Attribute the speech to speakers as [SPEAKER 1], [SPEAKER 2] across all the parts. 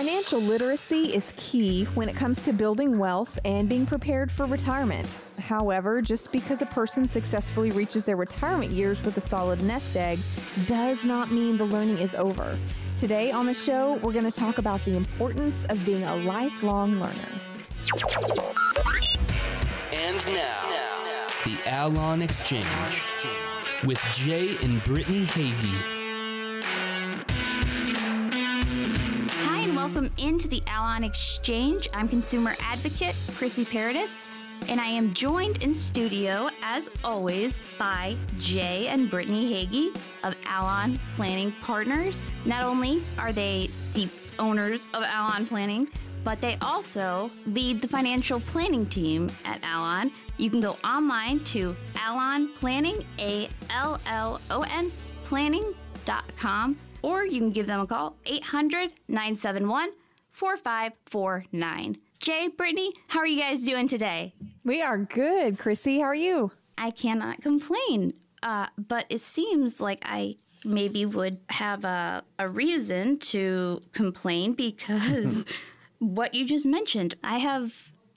[SPEAKER 1] Financial literacy is key when it comes to building wealth and being prepared for retirement. However, just because a person successfully reaches their retirement years with a solid nest egg does not mean the learning is over. Today on the show, we're going to talk about the importance of being a lifelong learner.
[SPEAKER 2] And now, the Allon Exchange with Jay and Brittany
[SPEAKER 3] Hagy. Welcome into the Allon Exchange. I'm consumer advocate Chrissy Paradis, and I am joined in studio, as always, by Jay and Brittany Hagy of Allon Planning Partners. Not only are they the owners of Allon Planning, but they also lead the financial planning team at Allon. You can go online to Allon Planning, A L L O N planning.com, or you can give them a call, 800 971 4549. Jay, Brittany, how are you guys doing today?
[SPEAKER 1] We are good. Chrissy, how are you?
[SPEAKER 3] I cannot complain, uh, but it seems like I maybe would have a, a reason to complain because what you just mentioned, I have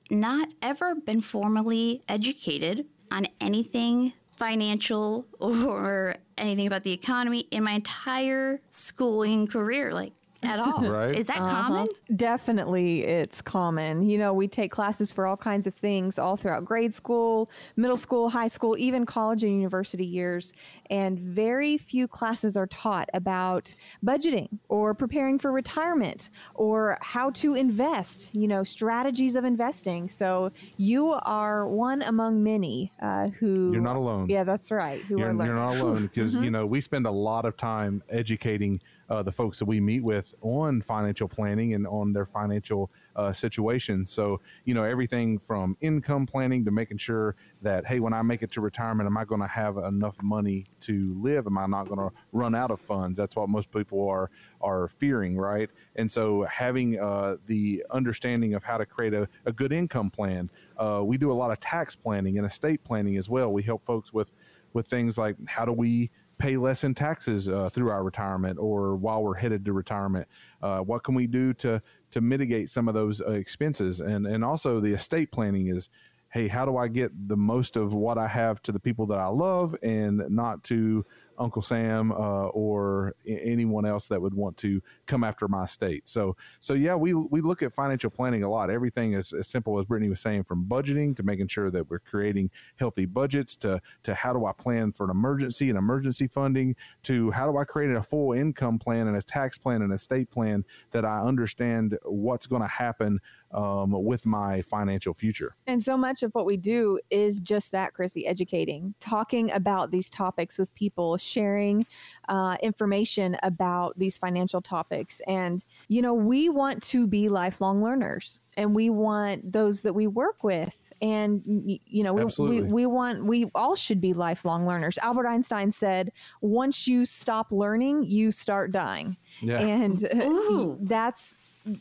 [SPEAKER 3] not ever been formally educated on anything financial or anything about the economy in my entire schooling career. Like, at all.
[SPEAKER 4] Right.
[SPEAKER 3] Is that common?
[SPEAKER 1] Definitely, it's common. You know, we take classes for all kinds of things all throughout grade school, middle school, high school, even college and university years. And very few classes are taught about budgeting or preparing for retirement or how to invest, you know, strategies of investing. So you are one among many uh, who.
[SPEAKER 4] You're not alone.
[SPEAKER 1] Yeah, that's right. Who
[SPEAKER 4] You're,
[SPEAKER 1] are learning.
[SPEAKER 4] you're not alone because
[SPEAKER 1] Mm-hmm.
[SPEAKER 4] you know we spend a lot of time educating uh, the folks that we meet with on financial planning and on their financial uh, situation. So you know everything from income planning to making sure that hey, when I make it to retirement, am I going to have enough money to live? Am I not going to run out of funds? That's what most people are are fearing, right? And so having uh, the understanding of how to create a, a good income plan. Uh, we do a lot of tax planning and estate planning as well. We help folks with with things like how do we pay less in taxes uh, through our retirement or while we're headed to retirement? Uh, what can we do to to mitigate some of those uh, expenses? And and also the estate planning is hey how do i get the most of what i have to the people that i love and not to uncle sam uh, or a- anyone else that would want to come after my state. so so yeah we we look at financial planning a lot everything is as simple as brittany was saying from budgeting to making sure that we're creating healthy budgets to to how do i plan for an emergency and emergency funding to how do i create a full income plan and a tax plan and a estate plan that i understand what's going to happen um, with my financial future
[SPEAKER 1] And so much of what we do is just that, Chrissy, educating, talking about these topics with people, sharing uh, information about these financial topics. And, you know, we want to be lifelong learners and we want those that we work with. And you know, we, we,
[SPEAKER 4] Absolutely.
[SPEAKER 1] we want we all should be lifelong learners. Albert Einstein said, "Once you stop learning, you start dying."
[SPEAKER 4] Yeah.
[SPEAKER 1] and
[SPEAKER 3] Ooh.
[SPEAKER 1] that's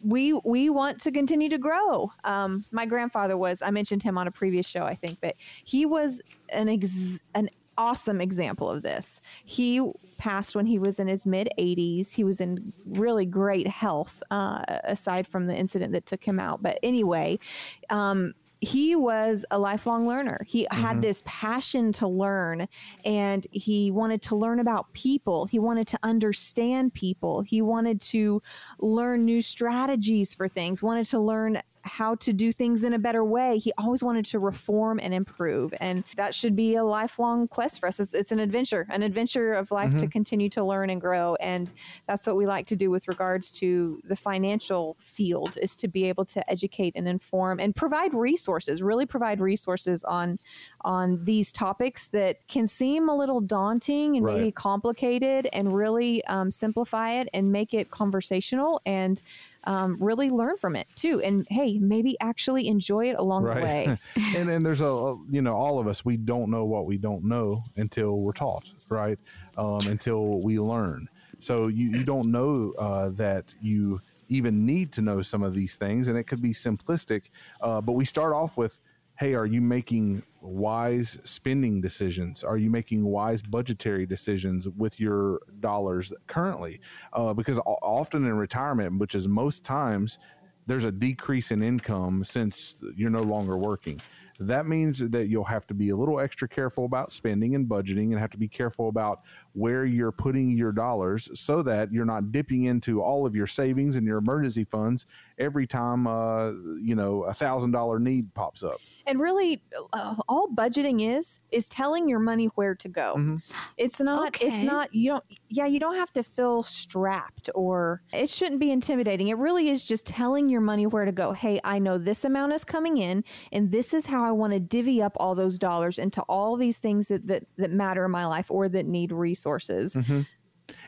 [SPEAKER 1] we we want to continue to grow. Um, my grandfather was I mentioned him on a previous show, I think, but he was an ex- an awesome example of this. He passed when he was in his mid 80s. He was in really great health, uh, aside from the incident that took him out. But anyway, um, he was a lifelong learner. He had mm-hmm. this passion to learn and he wanted to learn about people. He wanted to understand people. He wanted to learn new strategies for things, wanted to learn how to do things in a better way. He always wanted to reform and improve. And that should be a lifelong quest for us. It's, it's an adventure, an adventure of life to continue to learn and grow. And that's what we like to do with regards to the financial field is to be able to educate and inform and provide resources, really provide resources on on these topics that can seem a little daunting and maybe complicated and really um, simplify it and make it conversational and um, really learn from it too. And hey, maybe actually enjoy it along the way.
[SPEAKER 4] and and there's a, a you know all of us we don't know what we don't know until we're taught right um, until we learn so you, you don't know uh, that you even need to know some of these things and it could be simplistic uh, but we start off with hey, are you making wise spending decisions? Are you making wise budgetary decisions with your dollars currently? Uh, because often in retirement, which is most times, there's a decrease in income since you're no longer working that means that you'll have to be a little extra careful about spending and budgeting and have to be careful about where you're putting your dollars so that you're not dipping into all of your savings and your emergency funds every time uh, you know a thousand dollar need pops up
[SPEAKER 1] and really uh, all budgeting is is telling your money where to go mm-hmm. it's not okay. it's not you don't yeah you don't have to feel strapped or it shouldn't be intimidating it really is just telling your money where to go hey i know this amount is coming in and this is how i want to divvy up all those dollars into all these things that that, that matter in my life or that need resources mm-hmm.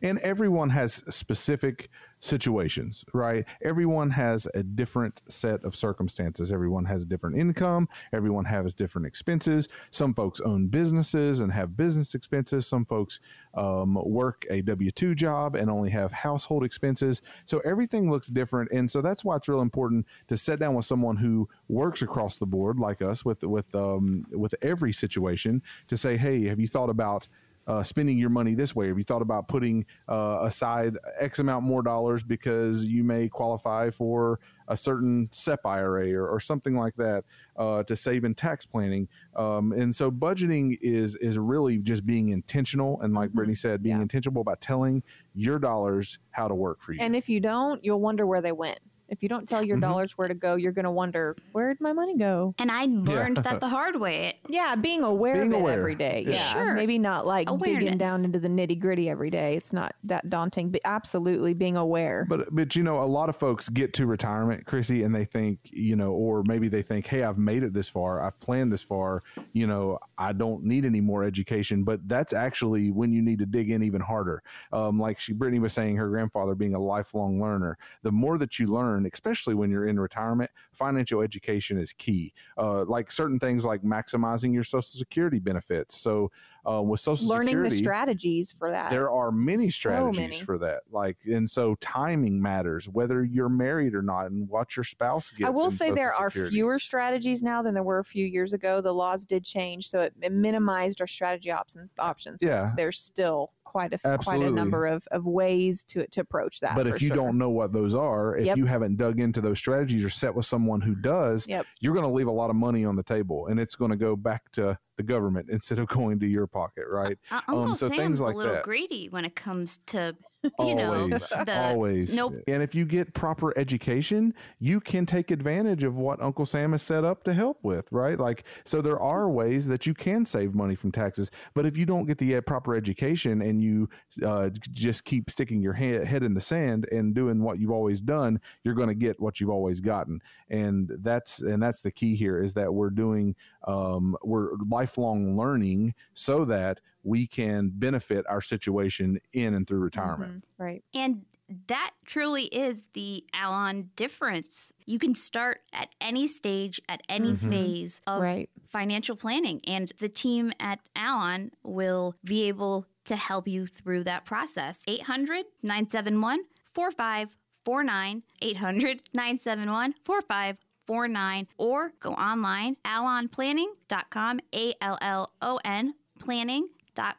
[SPEAKER 4] And everyone has specific situations, right? Everyone has a different set of circumstances. Everyone has a different income. Everyone has different expenses. Some folks own businesses and have business expenses. Some folks um, work a W 2 job and only have household expenses. So everything looks different. And so that's why it's real important to sit down with someone who works across the board, like us, with, with, um, with every situation to say, hey, have you thought about uh, spending your money this way? Have you thought about putting uh, aside X amount more dollars because you may qualify for a certain SEP IRA or, or something like that uh, to save in tax planning? Um, and so budgeting is is really just being intentional and, like mm-hmm. Brittany said, being yeah. intentional about telling your dollars how to work for you.
[SPEAKER 1] And if you don't, you'll wonder where they went. If you don't tell your mm-hmm. dollars where to go, you're going to wonder where'd my money go.
[SPEAKER 3] And I learned yeah. that the hard way.
[SPEAKER 1] Yeah, being aware being of aware. it every day. Yeah, yeah. Sure. maybe not like Awareness. digging down into the nitty gritty every day. It's not that daunting, but absolutely being aware.
[SPEAKER 4] But but you know, a lot of folks get to retirement, Chrissy, and they think you know, or maybe they think, hey, I've made it this far, I've planned this far. You know, I don't need any more education. But that's actually when you need to dig in even harder. Um, like she Brittany was saying, her grandfather being a lifelong learner. The more that you learn learn, especially when you're in retirement, financial education is key. Uh, like certain things like maximizing your Social Security benefits. So uh, with Social
[SPEAKER 1] learning
[SPEAKER 4] Security,
[SPEAKER 1] the strategies for that.
[SPEAKER 4] There are many strategies so many. for that. Like, and so timing matters, whether you're married or not, and what your spouse gets.
[SPEAKER 1] I will say
[SPEAKER 4] Social
[SPEAKER 1] there
[SPEAKER 4] Security.
[SPEAKER 1] are fewer strategies now than there were a few years ago. The laws did change, so it, it minimized our strategy options. Options.
[SPEAKER 4] Yeah,
[SPEAKER 1] there's still quite a Absolutely. quite a number of, of ways to to approach that.
[SPEAKER 4] But if you
[SPEAKER 1] sure.
[SPEAKER 4] don't know what those are, if yep. you haven't dug into those strategies or set with someone who does, yep. you're going to leave a lot of money on the table, and it's going to go back to the government instead of going to your pocket, right?
[SPEAKER 3] Uh, Uncle um, so Sam's things like a little that. greedy when it comes to you
[SPEAKER 4] always,
[SPEAKER 3] know,
[SPEAKER 4] the, always. Nope. And if you get proper education, you can take advantage of what Uncle Sam has set up to help with, right? Like, so there are ways that you can save money from taxes. But if you don't get the uh, proper education and you uh, just keep sticking your head, head in the sand and doing what you've always done, you're going to get what you've always gotten. And that's and that's the key here is that we're doing um, we're lifelong learning so that we can benefit our situation in and through retirement.
[SPEAKER 1] Mm-hmm. Right.
[SPEAKER 3] And that truly is the Allon difference. You can start at any stage, at any mm-hmm. phase of right. financial planning, and the team at Allon will be able to help you through that process. 800 971 4549. 800 971 4549. Or go online, allonplanning.com, A L L O N planning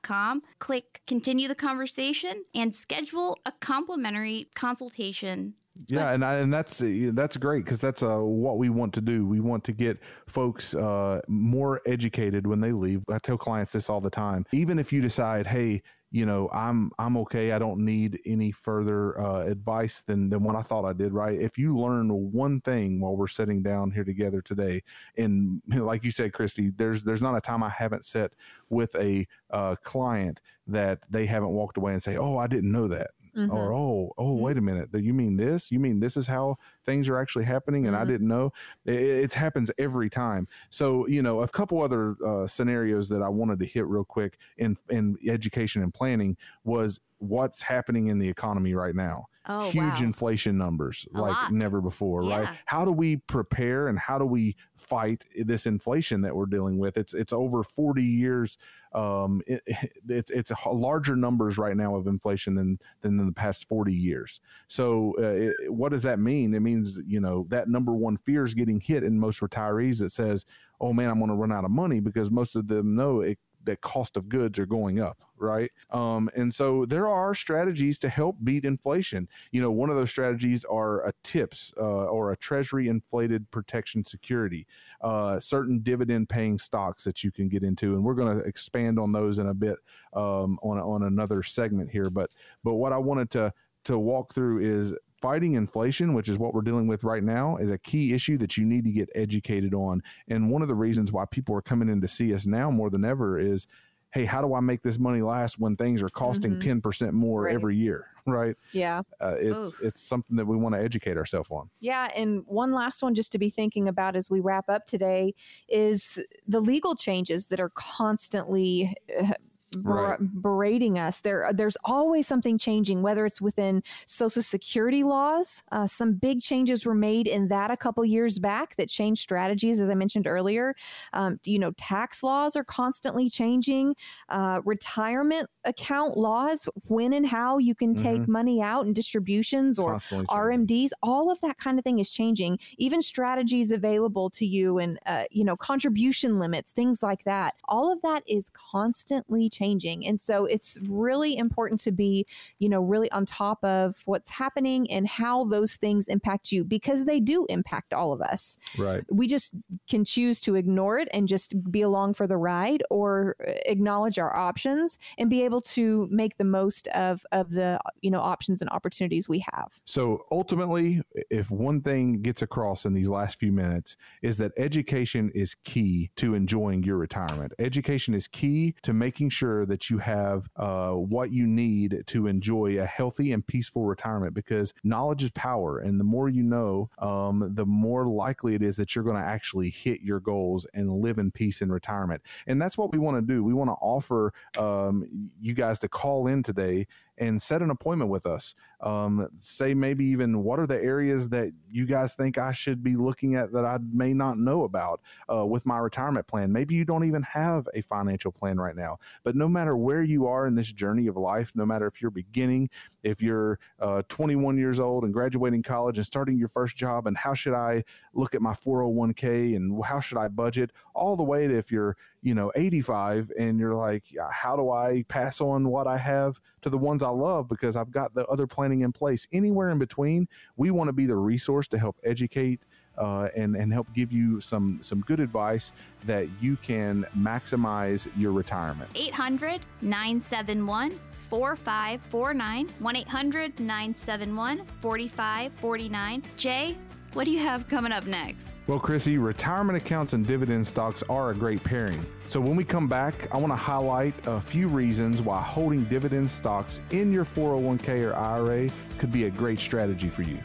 [SPEAKER 3] com. Click continue the conversation and schedule a complimentary consultation
[SPEAKER 4] yeah, and I, and that's that's great because that's uh, what we want to do. We want to get folks uh, more educated when they leave. I tell clients this all the time. Even if you decide, hey, you know, I'm I'm okay. I don't need any further uh, advice than than what I thought I did. Right? If you learn one thing while we're sitting down here together today, and like you said, Christy, there's there's not a time I haven't sat with a uh, client that they haven't walked away and say, "Oh, I didn't know that." Mm-hmm. Or oh oh mm-hmm. wait a minute you mean this you mean this is how things are actually happening and mm-hmm. I didn't know it, it, happens every time so you know a couple other uh, scenarios that I wanted to hit real quick in in education and planning was what's happening in the economy right now
[SPEAKER 3] Oh,
[SPEAKER 4] huge
[SPEAKER 3] wow.
[SPEAKER 4] inflation numbers
[SPEAKER 3] a
[SPEAKER 4] like
[SPEAKER 3] lot.
[SPEAKER 4] never before,
[SPEAKER 3] yeah.
[SPEAKER 4] right? How do we prepare and how do we fight this inflation that we're dealing with? It's it's over 40 years. Um, it, it's it's larger numbers right now of inflation than than in the past 40 years. So, uh, it, what does that mean? It means you know that number one fear is getting hit in most retirees. That says, oh man, I'm going to run out of money because most of them know it the cost of goods are going up, right? Um, and so there are strategies to help beat inflation. You know, one of those strategies are a TIPS uh, or a Treasury inflated protection security, uh, certain dividend paying stocks that you can get into, and we're going to expand on those in a bit um, on on another segment here. But but what I wanted to to walk through is fighting inflation, which is what we're dealing with right now, is a key issue that you need to get educated on. And one of the reasons why people are coming in to see us now more than ever is hey, how do I make this money last when things are costing mm-hmm. 10 percent more right. every year? Right.
[SPEAKER 1] Yeah.
[SPEAKER 4] Uh, it's it's something that we want to educate ourselves on.
[SPEAKER 1] Yeah, and one last one just to be thinking about as we wrap up today is the legal changes that are constantly uh, right. berating us. There, there's always something changing, whether it's within Social Security laws. Uh, some big changes were made in that a couple years back that changed strategies, as I mentioned earlier. Um, you know, tax laws are constantly changing. Uh, retirement account laws, when and how you can take mm-hmm. money out and distributions or RMDs, all of that kind of thing is changing. Even strategies available to you and uh, you know contribution limits, things like that. All of that is constantly changing. And so it's really important to be, you know, really on top of what's happening and how those things impact you because they do impact all of us.
[SPEAKER 4] Right.
[SPEAKER 1] We just can choose to ignore it and just be along for the ride or uh, acknowledge our options and be able to make the most of of the, you know, options and opportunities we have.
[SPEAKER 4] So ultimately, if one thing gets across in these last few minutes is that education is key to enjoying your retirement. Education is key to making sure sure that you have uh, what you need to enjoy a healthy and peaceful retirement because knowledge is power. And the more you know, um, the more likely it is that you're going to actually hit your goals and live in peace in retirement. And that's what we want to do. We want to offer um, you guys to call in today and set an appointment with us. Um, say maybe even what are the areas that you guys think I should be looking at that I may not know about uh, with my retirement plan. Maybe you don't even have a financial plan right now, but no matter where you are in this journey of life, no matter if you're beginning, if you're uh, 21 years old and graduating college and starting your first job, and how should I look at my 401k and how should I budget, all the way to if you're you know 85 and you're like how do i pass on what i have to the ones i love because i've got the other planning in place? Anywhere in between we want to be the resource to help educate uh, and and help give you some some good advice that you can maximize your retirement.
[SPEAKER 3] 800 971 4549 1 800 971 4549 jay what do you have coming up next?
[SPEAKER 4] Well, Chrissy, retirement accounts and dividend stocks are a great pairing. So when we come back, I want to highlight a few reasons why holding dividend stocks in your 401k or IRA could be a great strategy for you.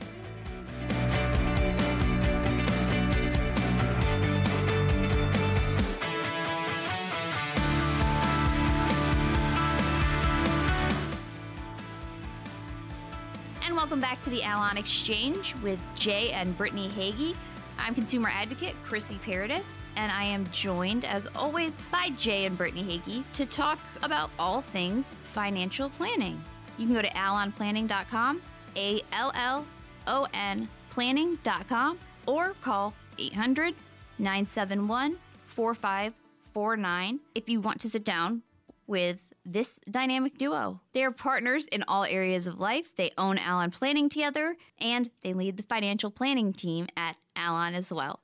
[SPEAKER 3] Welcome back to the Allon Exchange with Jay and Brittany Hagy. I'm consumer advocate Chrissy Paradis, and I am joined, as always, by Jay and Brittany Hagy to talk about all things financial planning. You can go to allonplanning.com, A L L O N planning.com, or call 800 971 4549 if you want to sit down with this dynamic duo. They are partners in all areas of life. They own Allon Planning together, and they lead the financial planning team at Allon as well.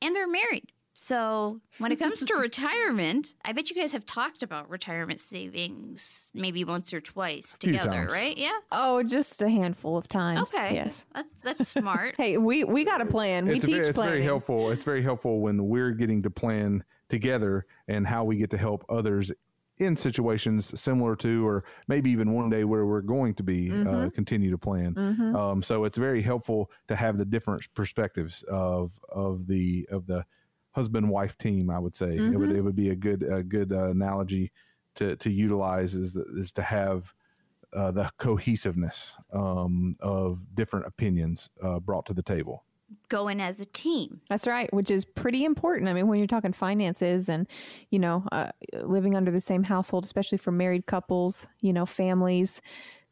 [SPEAKER 3] And they're married. So, when it comes to retirement, I bet you guys have talked about retirement savings maybe once or twice together, right? Yeah.
[SPEAKER 1] Oh, just a handful of times.
[SPEAKER 3] Okay.
[SPEAKER 1] Yes.
[SPEAKER 3] That's that's smart.
[SPEAKER 1] hey, we we got a plan. We
[SPEAKER 4] it's
[SPEAKER 1] teach
[SPEAKER 4] very, It's
[SPEAKER 1] planning.
[SPEAKER 4] very helpful. It's very helpful when we're getting to plan together and how we get to help others in situations similar to, or maybe even one day where we're going to be uh, mm-hmm. uh, continue to plan. Mm-hmm. Um, so it's very helpful to have the different perspectives of of the of the husband wife team. I would say mm-hmm. it would mm-hmm. it would be a good a good uh, analogy to to utilize is is to have. Uh, the cohesiveness um, of different opinions uh, brought to the table
[SPEAKER 3] going as a team.
[SPEAKER 1] That's right, which is pretty important. I mean, when you're talking finances and, you know, uh, living under the same household, especially for married couples, you know, families,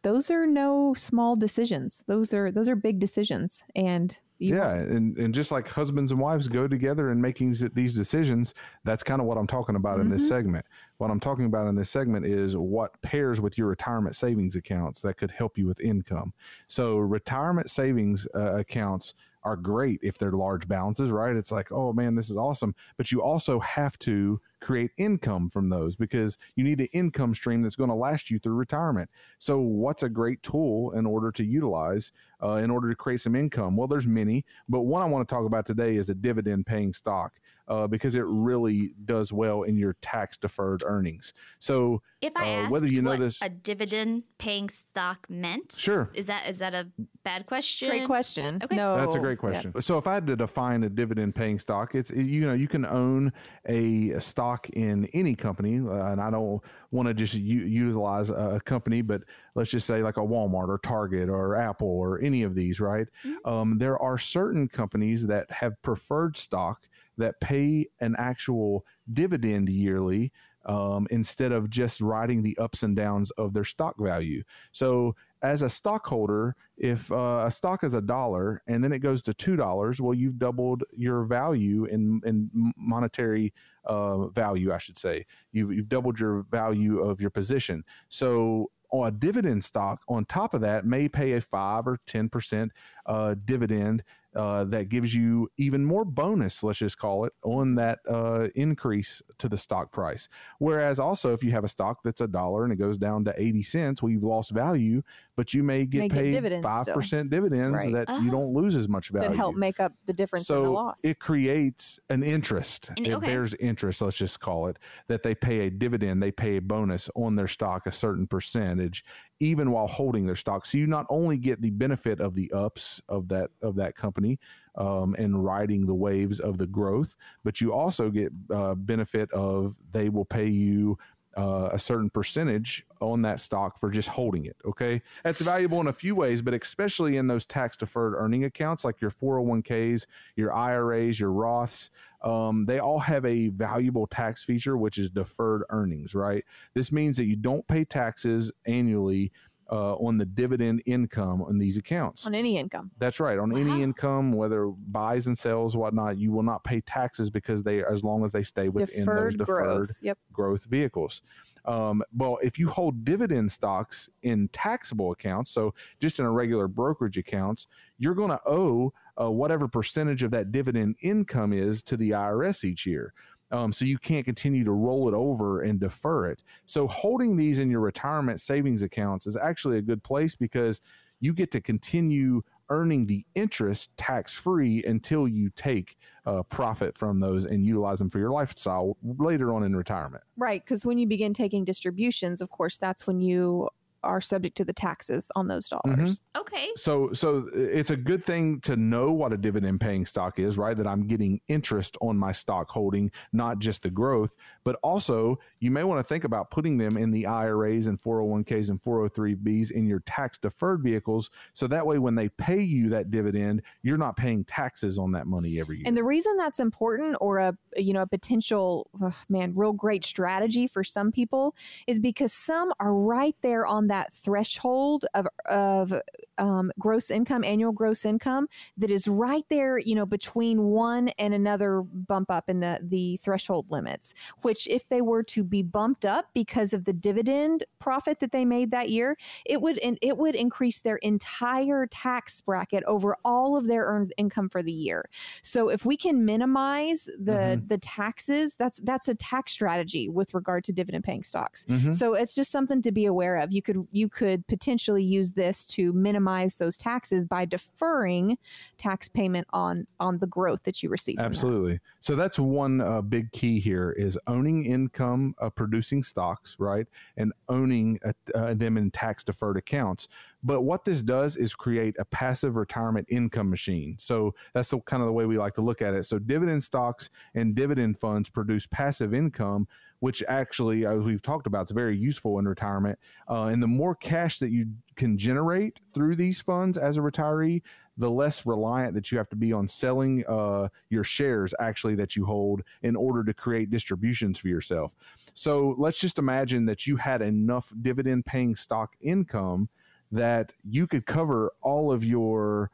[SPEAKER 1] those are no small decisions. Those are those are big decisions and You
[SPEAKER 4] yeah, and, and just like husbands and wives go together in making these decisions, that's kind of what I'm talking about in this
[SPEAKER 1] Mhm.
[SPEAKER 4] segment. What I'm talking about in this segment is what pairs with your retirement savings accounts that could help you with income. So, retirement savings uh, accounts are great if they're large balances, right? It's like, oh man, this is awesome. But you also have to create income from those because you need an income stream that's going to last you through retirement. So, what's a great tool in order to utilize uh, in order to create some income? Well, there's many, but one I want to talk about today is a dividend paying stock uh, because it really does well in your tax deferred earnings. So,
[SPEAKER 3] If I
[SPEAKER 4] Uh,
[SPEAKER 3] asked
[SPEAKER 4] whether you know
[SPEAKER 3] what
[SPEAKER 4] this-
[SPEAKER 3] a dividend paying stock meant,
[SPEAKER 4] sure.
[SPEAKER 3] is that is that a bad question?
[SPEAKER 1] Great question.
[SPEAKER 3] Okay.
[SPEAKER 1] No,
[SPEAKER 4] That's a great question. So if I had to define a dividend paying stock, it's you know you can own a, a stock in any company, uh, and I don't want to just u- utilize a, company, but let's just say like a Walmart or Target or Apple or any of these, right? Um, there are certain companies that have preferred stock that pay an actual dividend yearly. Um, instead of just riding the ups and downs of their stock value. So, as a stockholder, if uh, a stock is a dollar and then it goes to two dollars, well, you've doubled your value in in monetary uh, value, I should say. You've you've doubled your value of your position. So. oh, A dividend stock on top of that may pay a five or ten percent uh, dividend uh, that gives you even more bonus, let's just call it, on that uh, increase to the stock price. Whereas also, if you have a stock that's a dollar and it goes down to 80 cents, well, you've lost value, but you may get
[SPEAKER 1] May get
[SPEAKER 4] paid
[SPEAKER 1] dividends
[SPEAKER 4] 5% dividends
[SPEAKER 1] Right.
[SPEAKER 4] that you
[SPEAKER 3] Oh.
[SPEAKER 4] don't lose as much value.
[SPEAKER 1] that help make up the difference in the
[SPEAKER 4] so
[SPEAKER 1] loss.
[SPEAKER 4] it creates an interest.
[SPEAKER 3] And-
[SPEAKER 4] it
[SPEAKER 3] okay.
[SPEAKER 4] bears interest, let's just call it, that they pay a dividend, they pay a bonus on their stock, a certain percentage, even while holding their stock. So you not only get the benefit of the ups of that of that company um, and riding the waves of the growth, but you also get uh, benefit of they will pay you uh, a certain percentage on that stock for just holding it. Okay. That's valuable in a few ways, but especially in those tax deferred earning accounts like your 401ks, your IRAs, your Roths. Um, they all have a valuable tax feature, which is deferred earnings, right? This means that you don't pay taxes annually uh, on the dividend income on these accounts.
[SPEAKER 1] on any income.
[SPEAKER 4] That's right. On
[SPEAKER 3] Wow.
[SPEAKER 4] any income, whether buys and sells, whatnot, you will not pay taxes because they, as long as they stay within those
[SPEAKER 1] Deferred
[SPEAKER 4] deferred
[SPEAKER 1] growth. Yep.
[SPEAKER 4] growth vehicles. Um, well, if you hold dividend stocks in taxable accounts, so just in a regular brokerage accounts, you're going to owe uh, whatever percentage of that dividend income is to the IRS each year. Um, so you can't continue to roll it over and defer it. So holding these in your retirement savings accounts is actually a good place because you get to continue earning the interest tax free until you take uh, profit from those and utilize them for your lifestyle later on in retirement.
[SPEAKER 1] Right. Because when you begin taking distributions, of course, that's when you are subject to the taxes on those
[SPEAKER 4] Mm-hmm.
[SPEAKER 1] dollars.
[SPEAKER 3] Okay.
[SPEAKER 4] So, so it's a good thing to know what a dividend paying stock is, right? That I'm getting interest on my stock holding, not just the growth, but also you may want to think about putting them in the IRAs and 401ks and 403bs in your tax deferred vehicles. So that way, when they pay you that dividend, you're not paying taxes on that money every year.
[SPEAKER 1] And the reason that's important or a you know a potential ugh, man real great strategy for some people is because some are right there on that threshold of of um, gross income annual gross income that is right there you know between one and another bump up in the the threshold limits which if they were to be bumped up because of the dividend profit that they made that year it would and it would increase their entire tax bracket over all of their earned income for the year so if we can minimize the
[SPEAKER 4] Mhm.
[SPEAKER 1] the taxes, that's that's a tax strategy with regard to dividend paying stocks.
[SPEAKER 4] Mhm.
[SPEAKER 1] So it's just something to be aware of. You could you could potentially use this to minimize those taxes by deferring tax payment on on the growth that you receive. from that.
[SPEAKER 4] Absolutely. So that's one uh, big key here is owning income uh, producing stocks, right? And owning uh, them in tax deferred accounts. But what this does is create a passive retirement income machine. So that's the kind of the way we like to look at it. So dividend stocks and dividend funds produce passive income, which actually, as we've talked about, is very useful in retirement. Uh, and the more cash that you can generate through these funds as a retiree, the less reliant that you have to be on selling uh, your shares actually that you hold in order to create distributions for yourself. So let's just imagine that you had enough dividend paying stock income that you could cover all of your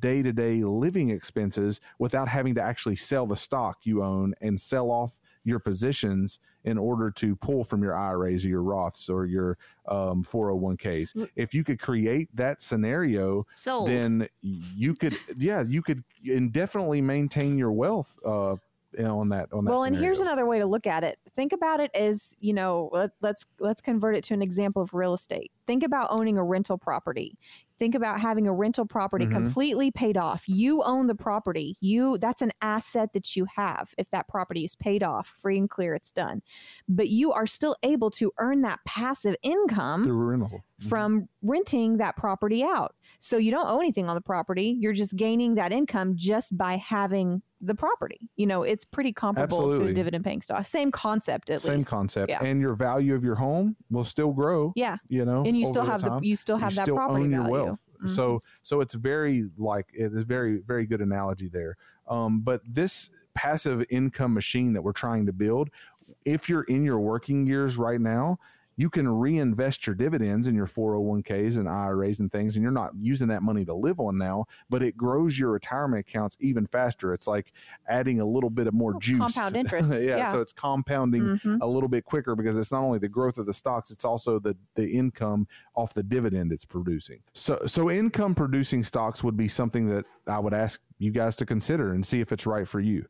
[SPEAKER 4] day to day living expenses without having to actually sell the stock you own and sell off your positions in order to pull from your IRAs or your Roths or your um, 401ks. If you could create that scenario,
[SPEAKER 3] Sold.
[SPEAKER 4] then you could, yeah, you could indefinitely maintain your wealth uh, on that. On that.
[SPEAKER 1] well and here's another way to look at it think about it as you know let, let's let's convert it to an example of real estate think about owning a rental property think about having a rental property
[SPEAKER 4] Mhm.
[SPEAKER 1] completely paid off you own the property you that's an asset that you have if that property is paid off free and clear it's done but you are still able to earn that passive income
[SPEAKER 4] through rental.
[SPEAKER 1] From renting that property out. So you don't owe anything on the property. You're just gaining that income just by having the property. You know, it's pretty comparable to
[SPEAKER 4] Absolutely.
[SPEAKER 1] a dividend paying stock. Same concept at
[SPEAKER 4] Same
[SPEAKER 1] least.
[SPEAKER 4] Same concept,
[SPEAKER 1] Yeah.
[SPEAKER 4] and your value of your home will still grow.
[SPEAKER 1] Yeah.
[SPEAKER 4] You know,
[SPEAKER 1] And you still have the
[SPEAKER 4] time.
[SPEAKER 1] you still
[SPEAKER 4] you
[SPEAKER 1] have that
[SPEAKER 4] still
[SPEAKER 1] property
[SPEAKER 4] own your
[SPEAKER 1] value.
[SPEAKER 4] wealth.
[SPEAKER 1] Mhm.
[SPEAKER 4] So so it's very like it is very very good analogy there. Um, but this passive income machine that we're trying to build, if you're in your working years right now, you can reinvest your dividends in your 401ks and IRAs and things, and you're not using that money to live on now, but it grows your retirement accounts even faster. It's like adding a little bit of more juice.
[SPEAKER 1] compound interest.
[SPEAKER 4] yeah,
[SPEAKER 1] Yeah.
[SPEAKER 4] So it's compounding
[SPEAKER 1] Mhm.
[SPEAKER 4] a little bit quicker because it's not only the growth of the stocks, it's also the the income off the dividend it's producing. So so income producing stocks would be something that I would ask you guys to consider and see if it's right for you.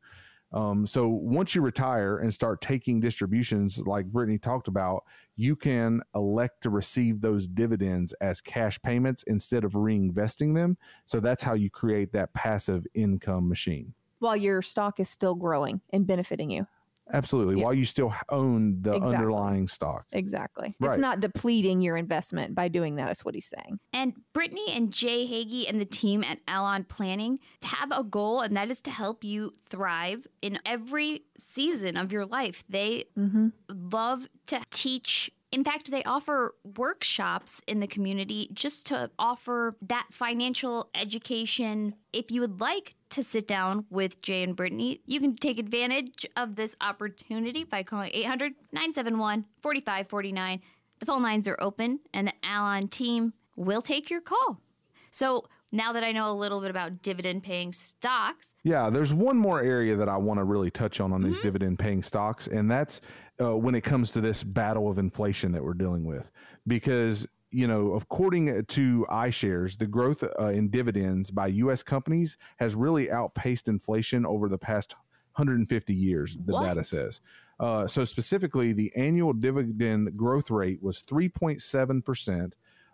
[SPEAKER 4] Um, so once you retire and start taking distributions, like Brittany talked about, you can elect to receive those dividends as cash payments instead of reinvesting them. So that's how you create that passive income machine.
[SPEAKER 1] While your stock is still growing and benefiting you.
[SPEAKER 4] Absolutely.
[SPEAKER 1] Yeah.
[SPEAKER 4] While you still own the
[SPEAKER 1] Exactly.
[SPEAKER 4] underlying stock.
[SPEAKER 1] Exactly.
[SPEAKER 4] Right.
[SPEAKER 1] It's not depleting your investment by doing that, is what he's saying.
[SPEAKER 3] And Brittany and Jay Hagy and the team at Allon Planning have a goal, and that is to help you thrive in every season of your life. They
[SPEAKER 1] Mm-hmm.
[SPEAKER 3] love to teach. In fact, they offer workshops in the community just to offer that financial education. If you would like to sit down with Jay and Brittany, you can take advantage of this opportunity by calling 800 971 4549. The phone lines are open, and the Allon team will take your call. So now that I know a little bit about dividend paying stocks,
[SPEAKER 4] Yeah, there's one more area that I want to really touch on on
[SPEAKER 1] Mm-hmm.
[SPEAKER 4] these dividend paying stocks, and that's uh, when it comes to this battle of inflation that we're dealing with. Because, you know, according to iShares, the growth uh, in dividends by U.S. companies has really outpaced inflation over the past 150 years, the
[SPEAKER 3] What?
[SPEAKER 4] data says. Uh, so, specifically, the annual dividend growth rate was 3.7%.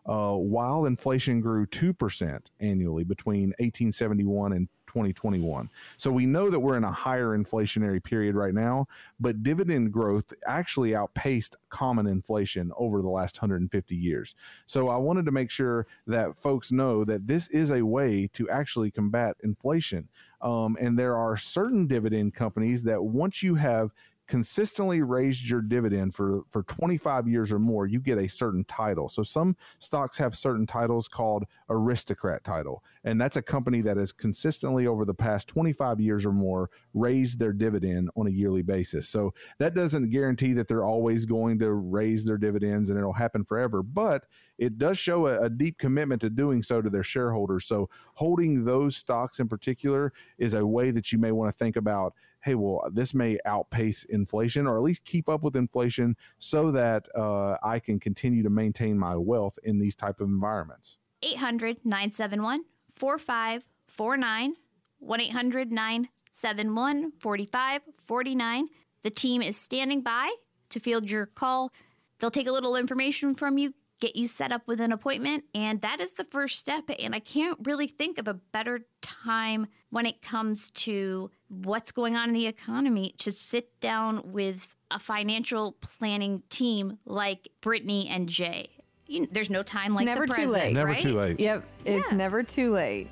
[SPEAKER 4] Uh, while inflation grew 2% annually between 1871 and 2021. So we know that we're in a higher inflationary period right now, but dividend growth actually outpaced common inflation over the last 150 years. So I wanted to make sure that folks know that this is a way to actually combat inflation. Um, and there are certain dividend companies that once you have consistently raised your dividend for for 25 years or more you get a certain title. So some stocks have certain titles called aristocrat title and that's a company that has consistently over the past 25 years or more raised their dividend on a yearly basis. So that doesn't guarantee that they're always going to raise their dividends and it'll happen forever but it does show a, a deep commitment to doing so to their shareholders. So holding those stocks in particular is a way that you may want to think about hey, well, this may outpace inflation or at least keep up with inflation so that uh, I can continue to maintain my wealth in these type of environments.
[SPEAKER 3] 800 971 4549. 1 800 971 4549. The team is standing by to field your call. They'll take a little information from you, get you set up with an appointment, and that is the first step. And I can't really think of a better time when it comes to what's going on in the economy to sit down with a financial planning team like Brittany and Jay. You, there's no time like
[SPEAKER 1] never
[SPEAKER 3] the
[SPEAKER 1] too late.
[SPEAKER 4] Never
[SPEAKER 3] right?
[SPEAKER 4] too late.
[SPEAKER 1] Yep. It's
[SPEAKER 3] Yeah.
[SPEAKER 1] never too late.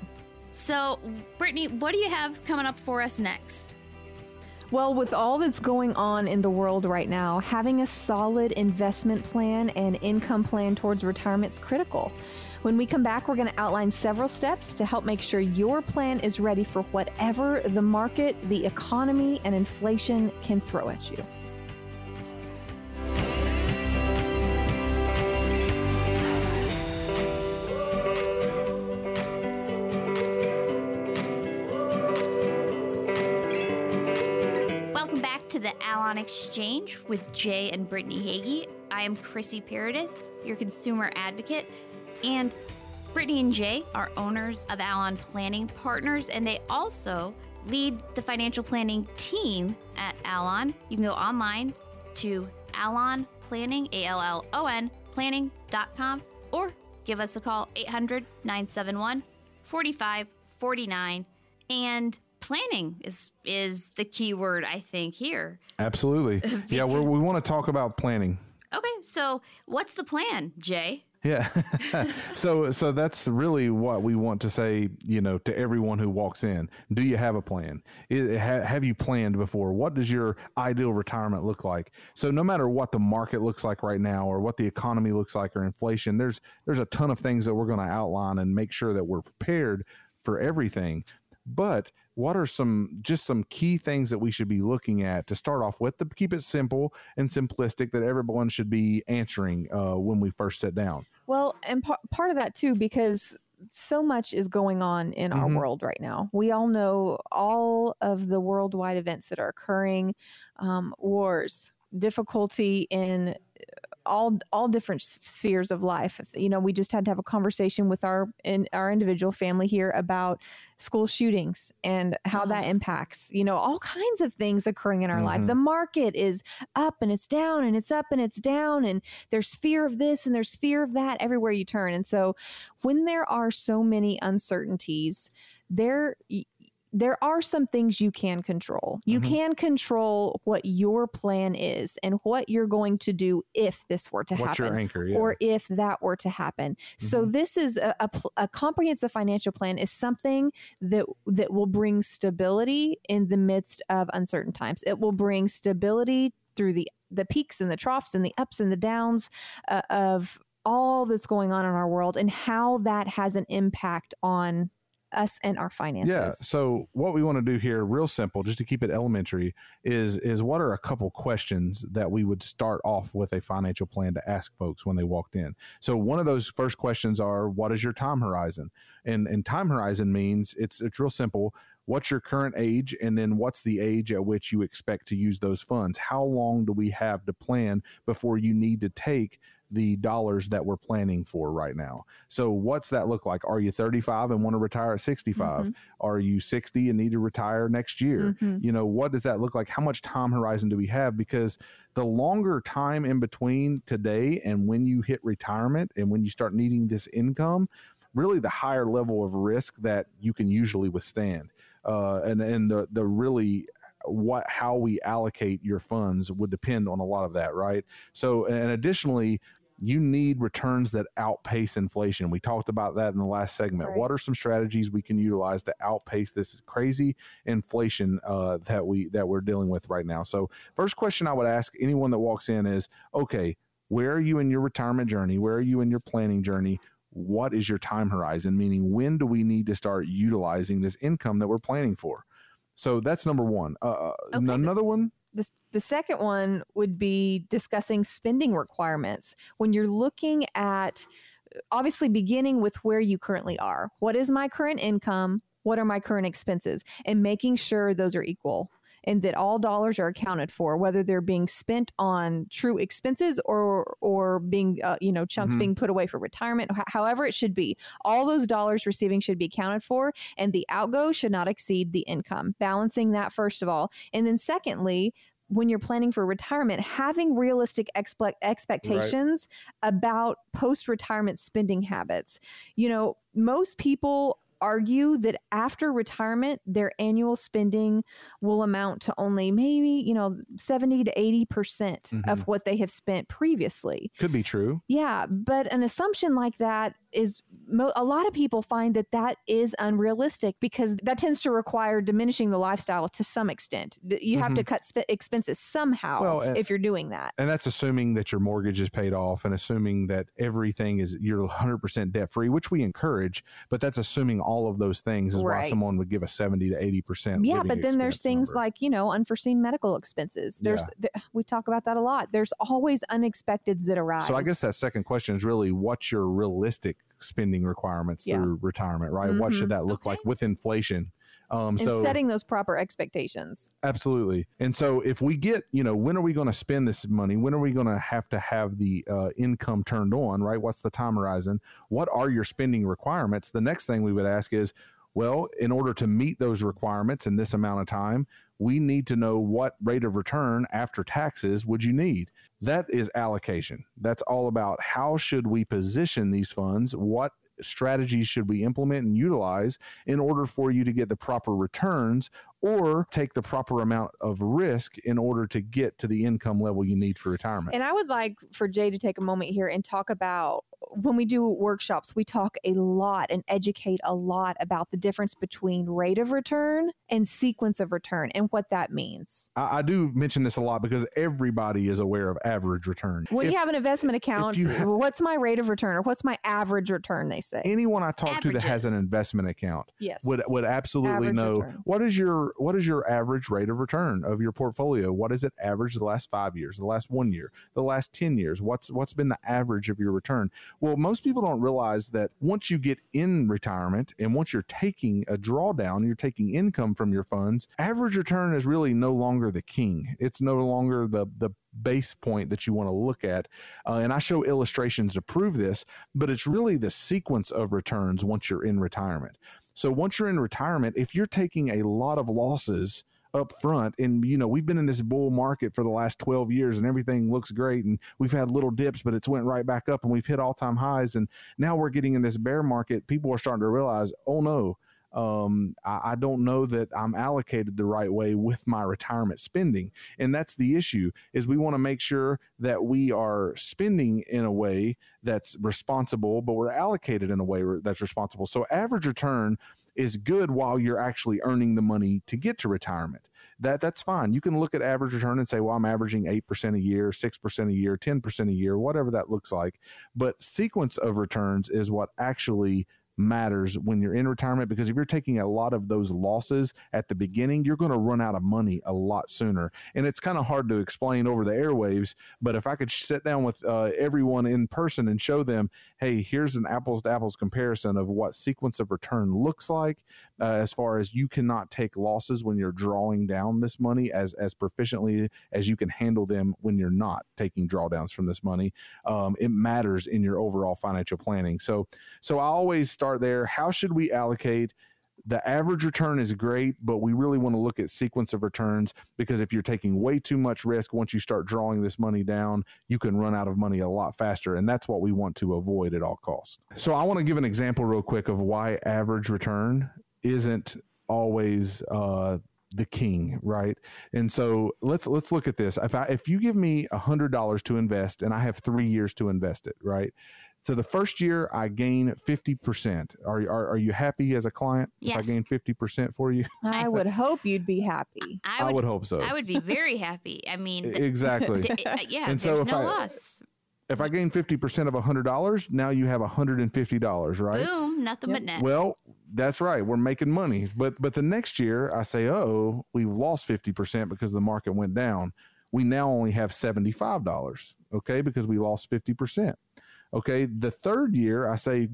[SPEAKER 3] So, Brittany, what do you have coming up for us next?
[SPEAKER 1] Well, with all that's going on in the world right now, having a solid investment plan and income plan towards retirement is critical. When we come back, we're going to outline several steps to help make sure your plan is ready for whatever the market, the economy, and inflation can throw at you.
[SPEAKER 3] Allon Exchange with Jay and Brittany Hagy. I am Chrissy Paradis, your consumer advocate, and Brittany and Jay are owners of Allon Planning Partners, and they also lead the financial planning team at Allon. You can go online to Allon Planning, A L L O N, planning.com, or give us a call 800 971 4549. And planning is is the key word I think here.
[SPEAKER 4] Absolutely. yeah, we we want to talk about planning.
[SPEAKER 3] Okay, so what's the plan, Jay?
[SPEAKER 4] Yeah. so so that's really what we want to say, you know, to everyone who walks in. Do you have a plan? It, ha, have you planned before? What does your ideal retirement look like? So no matter what the market looks like right now or what the economy looks like or inflation, there's there's a ton of things that we're going to outline and make sure that we're prepared for everything. But what are some just some key things that we should be looking at to start off with to keep it simple and simplistic that everyone should be answering uh, when we first sit down?
[SPEAKER 1] Well, and p- part of that too, because so much is going on in our
[SPEAKER 4] Mhm.
[SPEAKER 1] world right now. We all know all of the worldwide events that are occurring, um, wars, difficulty in all all different spheres of life. You know, we just had to have a conversation with our in our individual family here about school shootings and how that impacts. You know, all kinds of things occurring in our life.
[SPEAKER 4] Mhm.
[SPEAKER 1] The market is up and it's down and it's up and it's down and there's fear of this and there's fear of that everywhere you turn. And so when there are so many uncertainties, there there are some things you can control. You
[SPEAKER 4] Mhm.
[SPEAKER 1] can control what your plan is and what you're going to do if this were to
[SPEAKER 4] What's
[SPEAKER 1] happen
[SPEAKER 4] your anchor? Yeah.
[SPEAKER 1] or if that were to happen. So
[SPEAKER 4] Mhm.
[SPEAKER 1] this is a, a, a comprehensive financial plan is something that that will bring stability in the midst of uncertain times. It will bring stability through the the peaks and the troughs and the ups and the downs uh, of all that's going on in our world and how that has an impact on us and our finances.
[SPEAKER 4] Yeah. So what we want to do here, real simple, just to keep it elementary, is is what are a couple questions that we would start off with a financial plan to ask folks when they walked in. So one of those first questions are, what is your time horizon? And and time horizon means it's it's real simple. What's your current age, and then what's the age at which you expect to use those funds? How long do we have to plan before you need to take the dollars that we're planning for right now? So what's that look like? Are you 35 and want to retire at 65?
[SPEAKER 1] Mhm.
[SPEAKER 4] Are you 60 and need to retire next year?
[SPEAKER 1] Mhm.
[SPEAKER 4] You know, what does that look like? How much time horizon do we have? Because the longer time in between today and when you hit retirement and when you start needing this income, really the higher level of risk that you can usually withstand. Uh, and and the the really what how we allocate your funds would depend on a lot of that, right? So and additionally, you need returns that outpace inflation. We talked about that in the last segment.
[SPEAKER 1] Right.
[SPEAKER 4] What are some strategies we can utilize to outpace this crazy inflation uh, that we that we're dealing with right now? So, first question I would ask anyone that walks in is, okay, where are you in your retirement journey? Where are you in your planning journey? What is your time horizon? Meaning, when do we need to start utilizing this income that we're planning for? So that's number one. Uh,
[SPEAKER 3] Okay.
[SPEAKER 4] Another one,
[SPEAKER 1] the, the second one would be discussing spending requirements. When you're looking at obviously beginning with where you currently are what is my current income? What are my current expenses? And making sure those are equal and that all dollars are accounted for whether they're being spent on true expenses or or being uh, you know chunks
[SPEAKER 4] Mhm.
[SPEAKER 1] being put away for retirement h- however it should be all those dollars receiving should be accounted for and the outgo should not exceed the income. Balancing that first of all. And then secondly when you're planning for retirement having realistic expe- expectations about post retirement spending habits. You know most people argue that after retirement their annual spending will amount to only maybe you know 70 to 80% of mm-hmm. what they have spent previously
[SPEAKER 4] could be true.
[SPEAKER 1] yeah, but an assumption like that is mo- a lot of people find that that is unrealistic because that tends to require diminishing the lifestyle to some extent. You have to mm-hmm. cut sp- expenses somehow
[SPEAKER 4] Well, and-
[SPEAKER 1] if you're doing that.
[SPEAKER 4] And that's assuming that your mortgage is paid off and assuming that everything is you're 100% debt free, which we encourage, but that's assuming all of those things is why someone would give a 70 to 80%.
[SPEAKER 1] Yeah, but then there's things
[SPEAKER 4] number.
[SPEAKER 1] like, you know, unforeseen medical expenses. There's th- we talk about that a lot. There's always unexpecteds that arise.
[SPEAKER 4] So I guess that second question is really what's your realistic spending requirements
[SPEAKER 1] Yeah.
[SPEAKER 4] through retirement, right? What
[SPEAKER 1] Mhm.
[SPEAKER 4] should that look like with inflation? Um,
[SPEAKER 1] and
[SPEAKER 4] so
[SPEAKER 1] setting those proper expectations.
[SPEAKER 4] Absolutely. And so if we get, you know, when are we going to spend this money? When are we going to have to have the uh, income turned on, right? What's the time horizon? What are your spending requirements? The next thing we would ask is, well, in order to meet those requirements in this amount of time, we need to know what rate of return after taxes would you need. That is allocation. That's all about how should we position these funds? What strategies should we implement and utilize in order for you to get the proper returns or take the proper amount of risk in order to get to the income level you need for retirement.
[SPEAKER 1] And I would like for Jay to take a moment here and talk about when we do workshops, we talk a lot and educate a lot about the difference between rate of return and sequence of return and what that means.
[SPEAKER 4] I, I do mention this a lot because everybody is aware of average return.
[SPEAKER 1] When
[SPEAKER 4] If
[SPEAKER 1] you have an investment account,
[SPEAKER 4] you ha-
[SPEAKER 1] what's my rate of return or what's my average return? They say.
[SPEAKER 4] anyone I talk to that has an investment account
[SPEAKER 1] yes.
[SPEAKER 4] would would absolutely
[SPEAKER 1] Average
[SPEAKER 4] know
[SPEAKER 1] return.
[SPEAKER 4] what is your what is your average rate of return of your portfolio? What is it average the last five years, the last one year, the last ten years? What's what's been the average of your return? Well, most people don't realize that once you get in retirement and once you're taking a drawdown, you're taking income from your funds. Average return is really no longer the king. It's no longer the the base point that you want to look at. Uh, and I show illustrations to prove this, but it's really the sequence of returns once you're in retirement. So once you're in retirement, if you're taking a lot of losses up front and you know we've been in this bull market for the last 12 years and everything looks great and we've had little dips but it's went right back up and we've hit all-time highs and now we're getting in this bear market people are starting to realize oh no um, I, I don't know that I'm allocated the right way with my retirement spending. And that's the issue is we want to make sure that we are spending in a way that's responsible, but we're allocated in a way that's responsible. So average return is good while you're actually earning the money to get to retirement. That that's fine. You can look at average return and say, well, I'm averaging 8% a year, 6% a year, 10% a year, whatever that looks like. But sequence of returns is what actually matters when you're in retirement because if you're taking a lot of those losses at the beginning, you're going to run out of money a lot sooner. And it's kind of hard to explain over the airwaves, but if I could sit down with uh, everyone in person and show them, hey, here's an apples to apples comparison of what sequence of return looks like, uh, as far as you cannot take losses when you're drawing down this money as as proficiently as you can handle them when you're not taking drawdowns from this money. Um, it matters in your overall financial planning. So so I always start there. How should we allocate? The average return is great, but we really want to look at sequence of returns because if you're taking way too much risk, once you start drawing this money down, you can run out of money a lot faster. And that's what we want to avoid at all costs. So I want to give an example real quick of why average return isn't always uh, the king, right? And so let's let's look at this. If I if you give me a hundred dollars to invest and I have three years to invest it, right? So the first year I gain fifty percent. Are, are are you happy as a client if
[SPEAKER 3] Yes.
[SPEAKER 4] I gain fifty percent for you?
[SPEAKER 1] I would hope you'd be happy.
[SPEAKER 3] I would,
[SPEAKER 4] hope so.
[SPEAKER 3] I would be very happy. I mean, th-
[SPEAKER 4] exactly.
[SPEAKER 3] th- uh, yeah,
[SPEAKER 4] And so if
[SPEAKER 3] no
[SPEAKER 4] I-
[SPEAKER 3] loss.
[SPEAKER 4] if I gain fifty percent of a hundred dollars, now you have hundred and fifty dollars, right?
[SPEAKER 3] Boom, nothing
[SPEAKER 1] Yep.
[SPEAKER 3] but net.
[SPEAKER 4] Well, that's right. We're making money. But but the next year I say, oh, we've lost 50% because the market went down. We now only have $75, okay, because we lost 50%. Okay. The third year I say,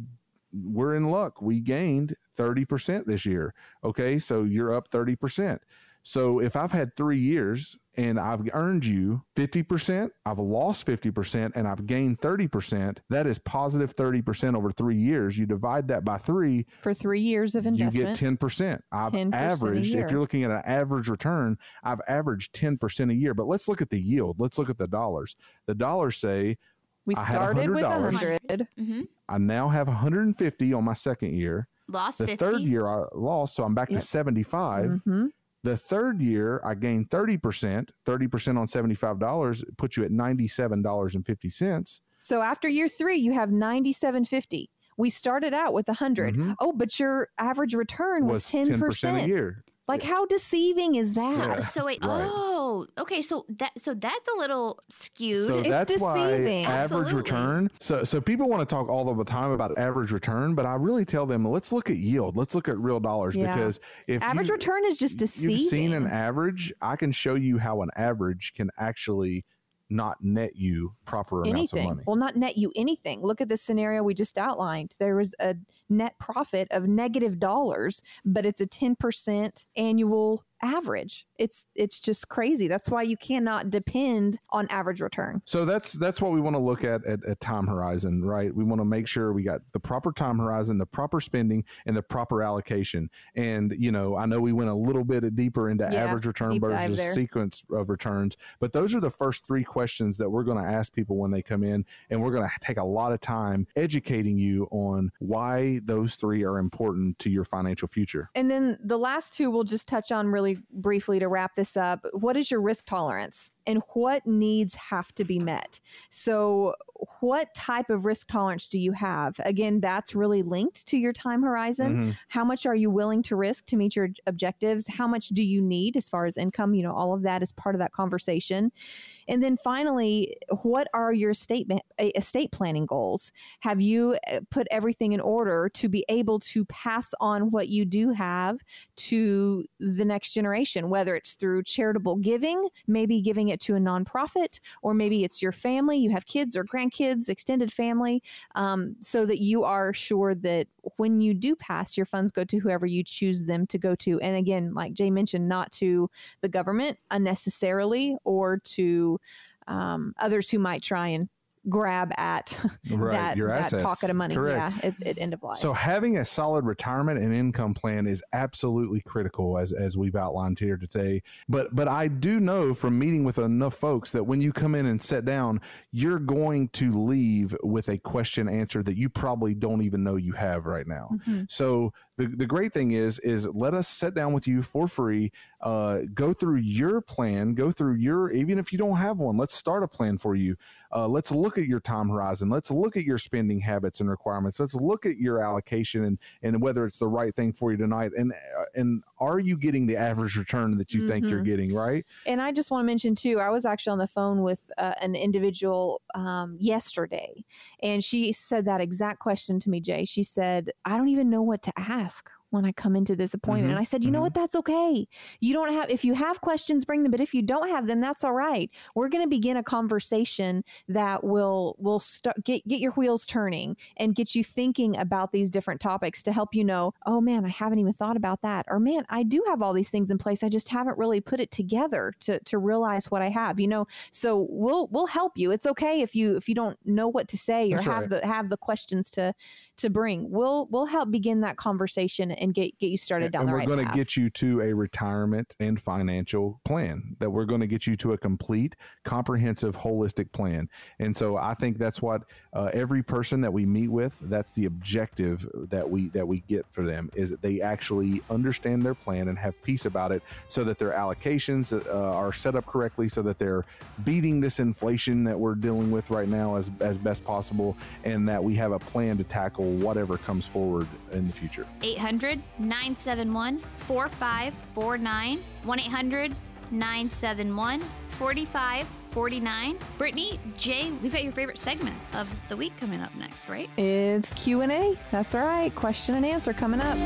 [SPEAKER 4] we're in luck. We gained 30% this year. Okay. So you're up 30%. So if I've had three years and I've earned you 50%, I've lost 50%, and I've gained 30%, that is positive 30% over three years. You divide that by three,
[SPEAKER 1] For three years of investment, you
[SPEAKER 4] get 10%. I've
[SPEAKER 1] 10% a
[SPEAKER 4] averaged, if you're looking at an average return, I've averaged 10% a year. But let's look at the yield. Let's look at the dollars. The dollars say
[SPEAKER 1] we started with a
[SPEAKER 4] $100.
[SPEAKER 1] hundred.
[SPEAKER 3] hmm
[SPEAKER 4] I now have 150 on my second year.
[SPEAKER 3] Lost
[SPEAKER 4] The
[SPEAKER 3] 50.
[SPEAKER 4] third year I lost, so I'm back
[SPEAKER 1] Yep.
[SPEAKER 4] to 75.
[SPEAKER 1] hmm
[SPEAKER 4] The third year, I gained 30%. 30% on $75 puts you at $97.50.
[SPEAKER 1] So after year three, you have ninety-seven fifty. We started out with a 100
[SPEAKER 4] Mhm.
[SPEAKER 1] Oh, but your average return was
[SPEAKER 4] Was
[SPEAKER 1] ten
[SPEAKER 4] 10%. a year.
[SPEAKER 1] Like, how deceiving is that?
[SPEAKER 4] Yeah.
[SPEAKER 3] so wait,
[SPEAKER 4] Right.
[SPEAKER 3] oh, okay. So that so that's a little skewed.
[SPEAKER 4] So
[SPEAKER 1] It's
[SPEAKER 4] that's
[SPEAKER 1] deceiving.
[SPEAKER 4] why average
[SPEAKER 3] Absolutely.
[SPEAKER 4] return. So so people want to talk all the time about average return, but I really tell them let's look at yield. Let's look at real dollars
[SPEAKER 1] Yeah.
[SPEAKER 4] because if
[SPEAKER 1] average
[SPEAKER 4] you,
[SPEAKER 1] return is just deceiving.
[SPEAKER 4] you've seen an average, I can show you how an average can actually not net you proper amounts
[SPEAKER 1] anything.
[SPEAKER 4] of money.
[SPEAKER 1] Will not net you anything. Look at the scenario we just outlined. There was a net profit of negative dollars, but it's a 10% annual average. It's it's just crazy. That's why you cannot depend on average return.
[SPEAKER 4] So that's that's what we want to look at at, at time horizon, right? We want to make sure we got the proper time horizon, the proper spending, and the proper allocation. And you know, I know we went a little bit deeper into
[SPEAKER 1] Yeah,
[SPEAKER 4] average return versus sequence of returns, but those are the first three questions that we're going to ask people when they come in, and we're going to take a lot of time educating you on why those three are important to your financial future.
[SPEAKER 1] And then the last two we'll just touch on really briefly to wrap this up. What is your risk tolerance and what needs have to be met? So, what type of risk tolerance do you have? Again, that's really linked to your time horizon.
[SPEAKER 4] Mhm.
[SPEAKER 1] How much are you willing to risk to meet your objectives? How much do you need as far as income? You know, all of that is part of that conversation. And then finally, what are your estate, estate planning goals? Have you uh, put everything in order to be able to pass on what you do have to the next generation, whether it's through charitable giving, maybe giving it to a nonprofit, or maybe it's your family, you have kids or grandkids, extended family, um, so that you are sure that when you do pass, your funds go to whoever you choose them to go to. And again, like Jay mentioned, not to the government unnecessarily or to um, others who might try and grab at
[SPEAKER 4] Right,
[SPEAKER 1] that,
[SPEAKER 4] your
[SPEAKER 1] that
[SPEAKER 4] assets.
[SPEAKER 1] pocket of money.
[SPEAKER 4] Correct.
[SPEAKER 1] Yeah, at, at end of life.
[SPEAKER 4] So having a solid retirement and income plan is absolutely critical as as we've outlined here today. But but I do know from meeting with enough folks that when you come in and sit down, you're going to leave with a question answer that you probably don't even know you have right now.
[SPEAKER 1] Mhm.
[SPEAKER 4] So the, the great thing is is let us sit down with you for free, uh, go through your plan, go through your even if you don't have one, let's start a plan for you. Uh, let's look at your time horizon. Let's look at your spending habits and requirements. Let's look at your allocation and and whether it's the right thing for you tonight. And uh, and are you getting the average return that you think you're
[SPEAKER 1] Mhm.
[SPEAKER 4] getting? Right?
[SPEAKER 1] And I just want to mention too, I was actually on the phone with uh, an individual um, yesterday, and she said that exact question to me, Jay. She said, "I don't even know what to ask." ask when I come into this appointment,
[SPEAKER 4] Mhm,
[SPEAKER 1] and I said, you know
[SPEAKER 4] mhm.
[SPEAKER 1] what? That's okay. You don't have, if you have questions, bring them. But if you don't have them, that's all right. We're going to begin a conversation that will will start get get your wheels turning and get you thinking about these different topics to help you know, oh man, I haven't even thought about that, or man, I do have all these things in place. I just haven't really put it together to to realize what I have. You know, so we'll we'll help you. It's okay if you if you don't know what to say or
[SPEAKER 4] That's
[SPEAKER 1] have
[SPEAKER 4] right.
[SPEAKER 1] the have the questions to to bring. We'll we'll help begin that conversation and get get you started down
[SPEAKER 4] and
[SPEAKER 1] the
[SPEAKER 4] we're
[SPEAKER 1] right
[SPEAKER 4] going to get you to a retirement and financial plan that we're going to get you to a complete comprehensive holistic plan. And so i think that's what uh, every person that we meet with that's the objective that we that we get for them is that they actually understand their plan and have peace about it so that their allocations uh, are set up correctly so that they're beating this inflation that we're dealing with right now as as best possible and that we have a plan to tackle whatever comes forward in the future.
[SPEAKER 3] 800 971 4549. 1 800 971 4549. Brittany, Jay, we've got your favorite segment of the week coming up next, right?
[SPEAKER 1] It's Q and A. That's all right. Question and answer coming up.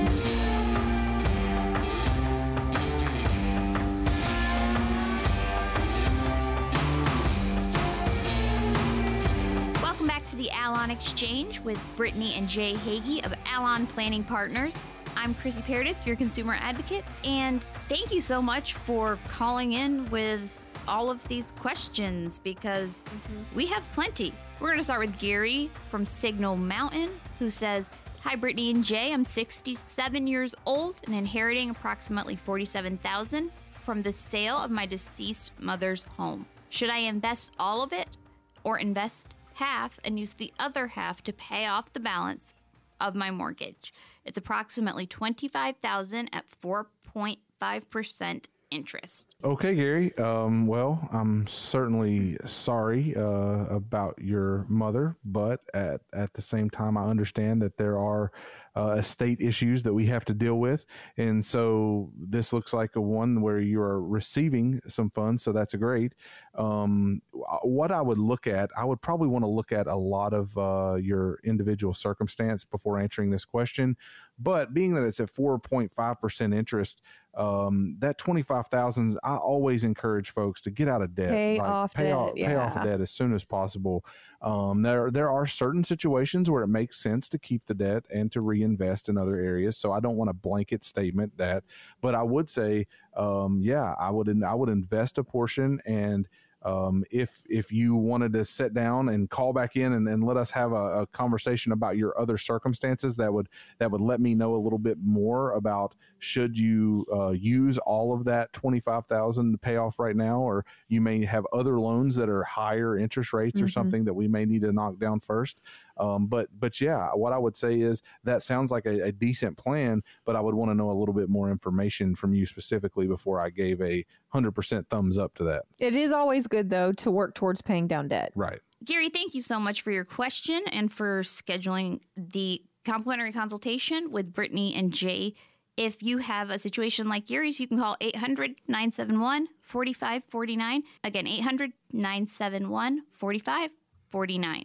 [SPEAKER 3] Welcome back to the Allon Exchange with Brittany and Jay Hagy of Allon Planning Partners. I'm Chrissy Paradis, your consumer advocate, and thank you so much for calling in with all of these questions because mm-hmm. we have plenty. We're going to start with Gary from Signal Mountain, who says, Hi, Brittany and Jay. I'm 67 years old and inheriting approximately 47,000 from the sale of my deceased mother's home. Should I invest all of it or invest half and use the other half to pay off the balance of my mortgage? It's approximately 25,000 at 4.5% interest.
[SPEAKER 4] Okay, Gary. Um, well, I'm certainly sorry uh, about your mother, but at, at the same time, I understand that there are uh, estate issues that we have to deal with. And so this looks like a one where you are receiving some funds. So that's great. Um, what I would look at, I would probably want to look at a lot of uh, your individual circumstance before answering this question. But being that it's at 4.5% interest, um, that 25,000, I always encourage folks to get out of debt.
[SPEAKER 1] Pay
[SPEAKER 4] like,
[SPEAKER 1] off
[SPEAKER 4] pay
[SPEAKER 1] debt,
[SPEAKER 4] Off, Pay off
[SPEAKER 1] yeah.
[SPEAKER 4] debt as soon as possible. Um, there, there are certain situations where it makes sense to keep the debt and to reinvest in other areas. So I don't want a blanket statement that, but I would say, um, yeah, I would, I would invest a portion and, um, if if you wanted to sit down and call back in and, and let us have a, a conversation about your other circumstances, that would that would let me know a little bit more about should you uh, use all of that twenty five thousand to pay off right now, or you may have other loans that are higher interest rates or
[SPEAKER 1] Mhm.
[SPEAKER 4] something that we may need to knock down first. Um, but but yeah, what I would say is that sounds like a, a decent plan, but I would want to know a little bit more information from you specifically before I gave a hundred percent thumbs up to that.
[SPEAKER 1] It is always good though to work towards paying down debt.
[SPEAKER 4] Right.
[SPEAKER 3] Gary, thank you so much for your question and for scheduling the complimentary consultation with Brittany and Jay. If you have a situation like Gary's, you can call 800 971 4549. Again, 800 971 4549.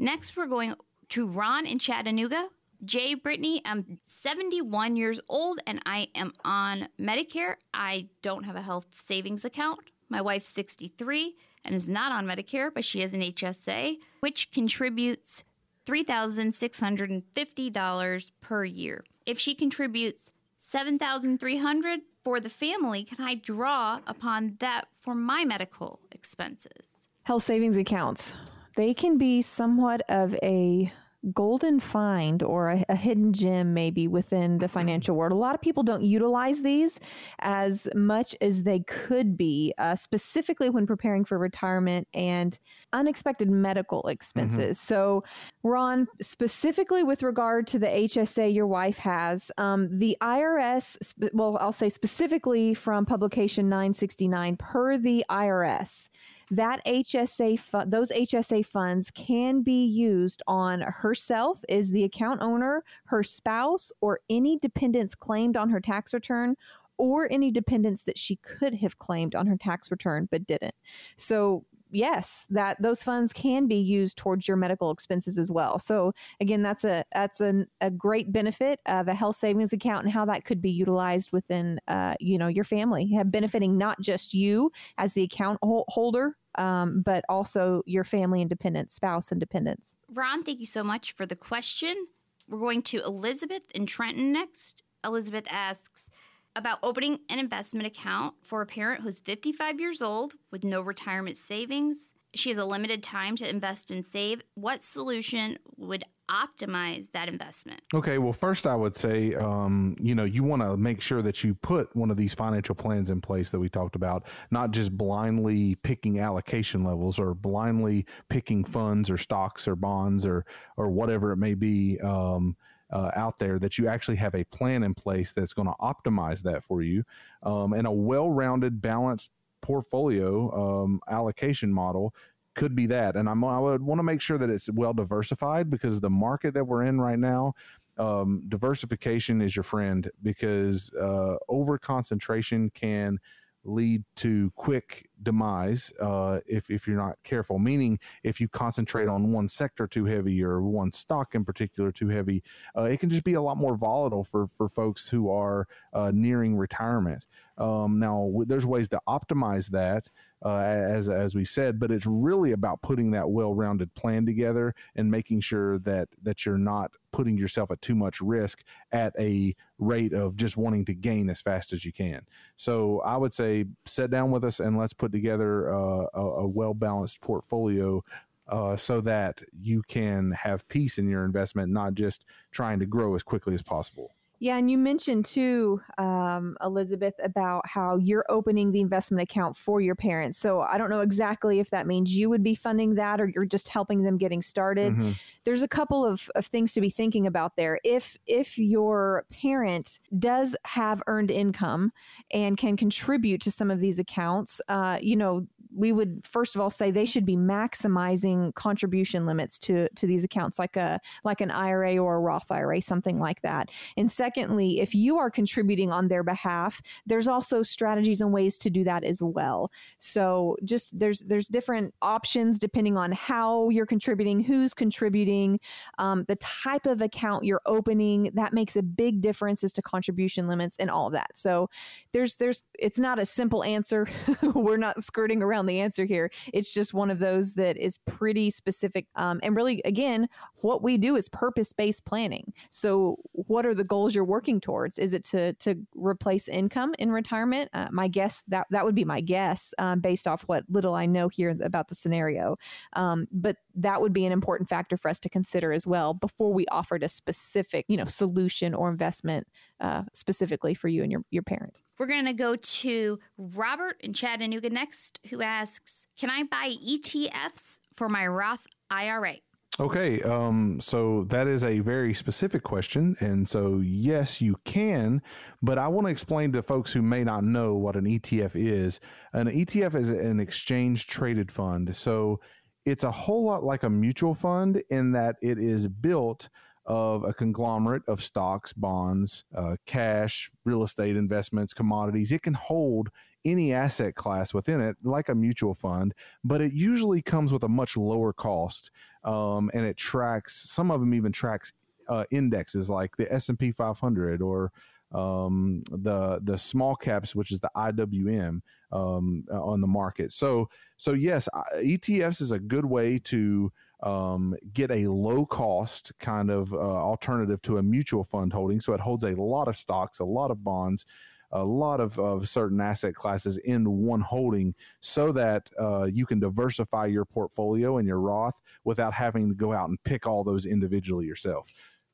[SPEAKER 3] Next, we're going to Ron in Chattanooga. Jay, Brittany, I'm 71 years old and I am on Medicare. I don't have a health savings account. My wife's 63 and is not on Medicare, but she has an HSA, which contributes $3,650 per year. If she contributes $7,300 for the family, can I draw upon that for my medical expenses?
[SPEAKER 1] Health savings accounts. They can be somewhat of a golden find or a, a hidden gem maybe within the financial world. A lot of people don't utilize these as much as they could be, uh, specifically when preparing for retirement and unexpected medical expenses. So, Ron, specifically with regard to the HSA your wife has, um, the IRS, well, I'll say specifically from publication 969 per the IRS that HSA those HSA funds can be used on herself as the account owner, her spouse, or any dependents claimed on her tax return, or any dependents that she could have claimed on her tax return but didn't. So yes, that those funds can be used towards your medical expenses as well. So again, that's a that's an, a great benefit of a health savings account and how that could be utilized within uh, you know your family, benefiting not just you as the account holder, um, but also your family and dependents, spouse and dependents.
[SPEAKER 3] Ron, thank you so much for the question. We're going to Elizabeth in Trenton next. Elizabeth asks about opening an investment account for a parent who's 55 years old with no retirement savings. She has a limited time to invest and save. What solution would optimize that investment?
[SPEAKER 4] Okay, well, first I would say, um, you know, you want to make sure that you put one of these financial plans in place that we talked about, not just blindly picking allocation levels or blindly picking funds or stocks or bonds or or whatever it may be. Um, uh, out there that you actually have a plan in place that's going to optimize that for you um, and a well-rounded balanced portfolio um, allocation model could be that. And I'm, i would want to make sure that it's well diversified because the market that we're in right now um, diversification is your friend because uh, over concentration can lead to quick demise uh, if, if you're not careful. Meaning, if you concentrate on one sector too heavy or one stock in particular too heavy, uh, it can just be a lot more volatile for, for folks who are uh, nearing retirement. Um, now, w- there's ways to optimize that, uh, as as we've said, but it's really about putting that well-rounded plan together and making sure that that you're not putting yourself at too much risk at a rate of just wanting to gain as fast as you can. So I would say sit down with us and let's put together uh, a, a well-balanced portfolio. Uh, so that you can have peace in your investment, not just trying to grow as quickly as possible.
[SPEAKER 1] Yeah, and you mentioned too, um, Elizabeth, about how you're opening the investment account for your parents. So I don't know exactly if that means you would be funding that or you're just helping them getting started.
[SPEAKER 4] Mhm.
[SPEAKER 1] There's a couple of, of things to be thinking about there. If if your parent does have earned income and can contribute to some of these accounts, uh, you know, we would first of all say they should be maximizing contribution limits to to these accounts like a like an IRA or a Roth IRA something like that. And secondly, if you are contributing on their behalf, there's also strategies and ways to do that as well. So just there's there's different options depending on how you're contributing, who's contributing, um, the type of account you're opening. That makes a big difference as to contribution limits and all that. So there's there's it's not a simple answer. We're not skirting around the answer here. It's just one of those that is pretty specific. Um, and really, again, what we do is purpose based planning. So, what are the goals you're working towards? Is it to to replace income in retirement? Uh, my guess that that would be my guess um, based off what little I know here about the scenario. Um, but that would be an important factor for us to consider as well before we offered a specific, you know, solution or investment uh, specifically for you and your your parents.
[SPEAKER 3] We're going to go to Robert in Chattanooga next, who asks, "Can I buy ETFs for my Roth IRA?"
[SPEAKER 4] Okay, um, so that is a very specific question. And so, yes, you can, but I want to explain to folks who may not know what an ETF is. An ETF is an exchange traded fund. So, it's a whole lot like a mutual fund in that it is built of a conglomerate of stocks, bonds, uh, cash, real estate investments, commodities. It can hold any asset class within it, like a mutual fund, but it usually comes with a much lower cost, um, and it tracks. Some of them even tracks uh, indexes like the S and P 500 or um, the the small caps, which is the IWM um, on the market. So so yes, ETFs is a good way to um, get a low cost kind of uh, alternative to a mutual fund holding. So it holds a lot of stocks, a lot of bonds, a lot of, of certain asset classes in one holding so that uh, you can diversify your portfolio and your Roth without having to go out and pick all those individually yourself.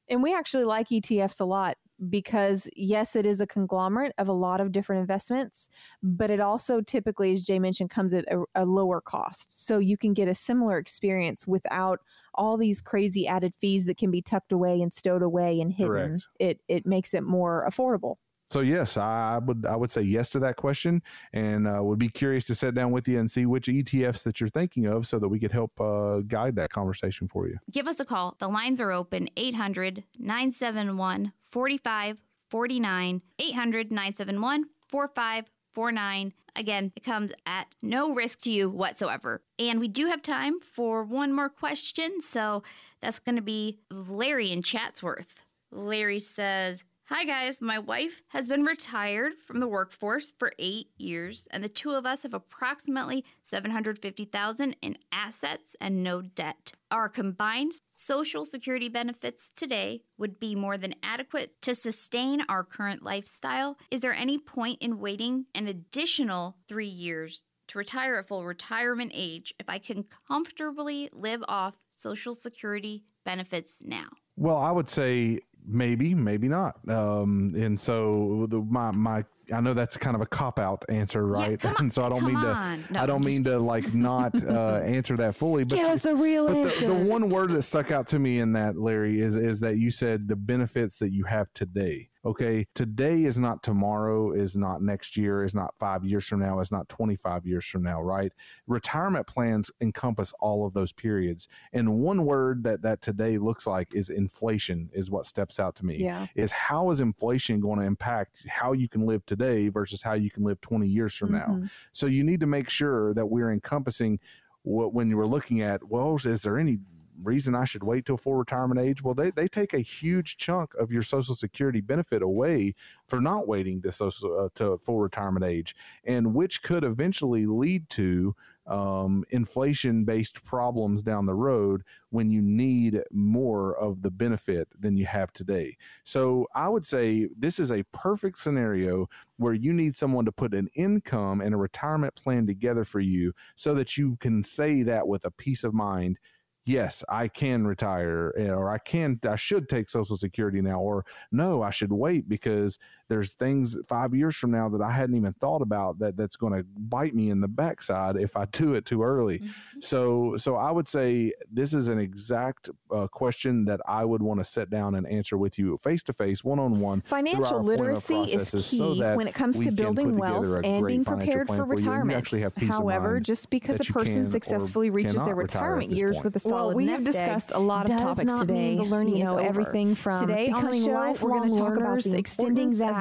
[SPEAKER 1] And we actually like ETFs a lot because yes, it is a conglomerate of a lot of different investments, but it also typically, as Jay mentioned, comes at a, a, lower cost. So you can get a similar experience without all these crazy added fees that can be tucked away and stowed away and hidden. Correct. It it makes it more affordable.
[SPEAKER 4] So yes, I would I would say yes to that question, and uh, would be curious to sit down with you and see which ETFs that you're thinking of, so that we could help uh, guide that conversation for you.
[SPEAKER 3] Give us a call. The lines are open 800 971 4549 800 971 4549. Again, it comes at no risk to you whatsoever. And we do have time for one more question, so that's going to be Larry in Chatsworth. Larry says, Hi, guys. My wife has been retired from the workforce for eight years, and the two of us have approximately 750000 in assets and no debt. Our combined Social Security benefits today would be more than adequate to sustain our current lifestyle. Is there any point in waiting an additional three years to retire at full retirement age if I can comfortably live off Social Security benefits now?
[SPEAKER 4] Well, I would say maybe, maybe not. Um, and so the, my my I know that's kind of a cop out answer, right?
[SPEAKER 3] Yeah,
[SPEAKER 4] and so I don't mean to no, I don't mean to like not uh, answer that fully.
[SPEAKER 1] But give us a real answer.
[SPEAKER 4] The, the, one word that stuck out to me in that, Larry, is is that you said the benefits that you have today. Okay, today is not tomorrow, is not next year, is not five years from now, is not 25 years from now, right? Retirement plans encompass all of those periods. And one word that that today looks like is inflation, is what steps out to me.
[SPEAKER 1] Yeah.
[SPEAKER 4] Is how is inflation going to impact how you can live today versus how you can live 20 years from mm-hmm. now? So you need to make sure that we're encompassing what when you were looking at, well, is there any reason I should wait till full retirement age? Well, they, they take a huge chunk of your Social Security benefit away for not waiting to social uh, to full retirement age, and which could eventually lead to um, inflation based problems down the road when you need more of the benefit than you have today. So I would say this is a perfect scenario where you need someone to put an income and a retirement plan together for you so that you can say that with a peace of mind yes, I can retire eh, or I can, I should take Social Security now, or no, I should wait because there's things five years from now that I hadn't even thought about that that's going to bite me in the backside if I do it too early. Mm-hmm. So, so I would say this is an exact uh, question that I would want to sit down and answer with you face to face, one on one.
[SPEAKER 1] Financial literacy is key so when it comes to building wealth and being prepared for retirement. However, just because a person successfully reaches their retirement years with a solid well, we have
[SPEAKER 5] discussed a lot of topics today.
[SPEAKER 1] The learning you know everything from today becoming on the show, we're going to talk about extending that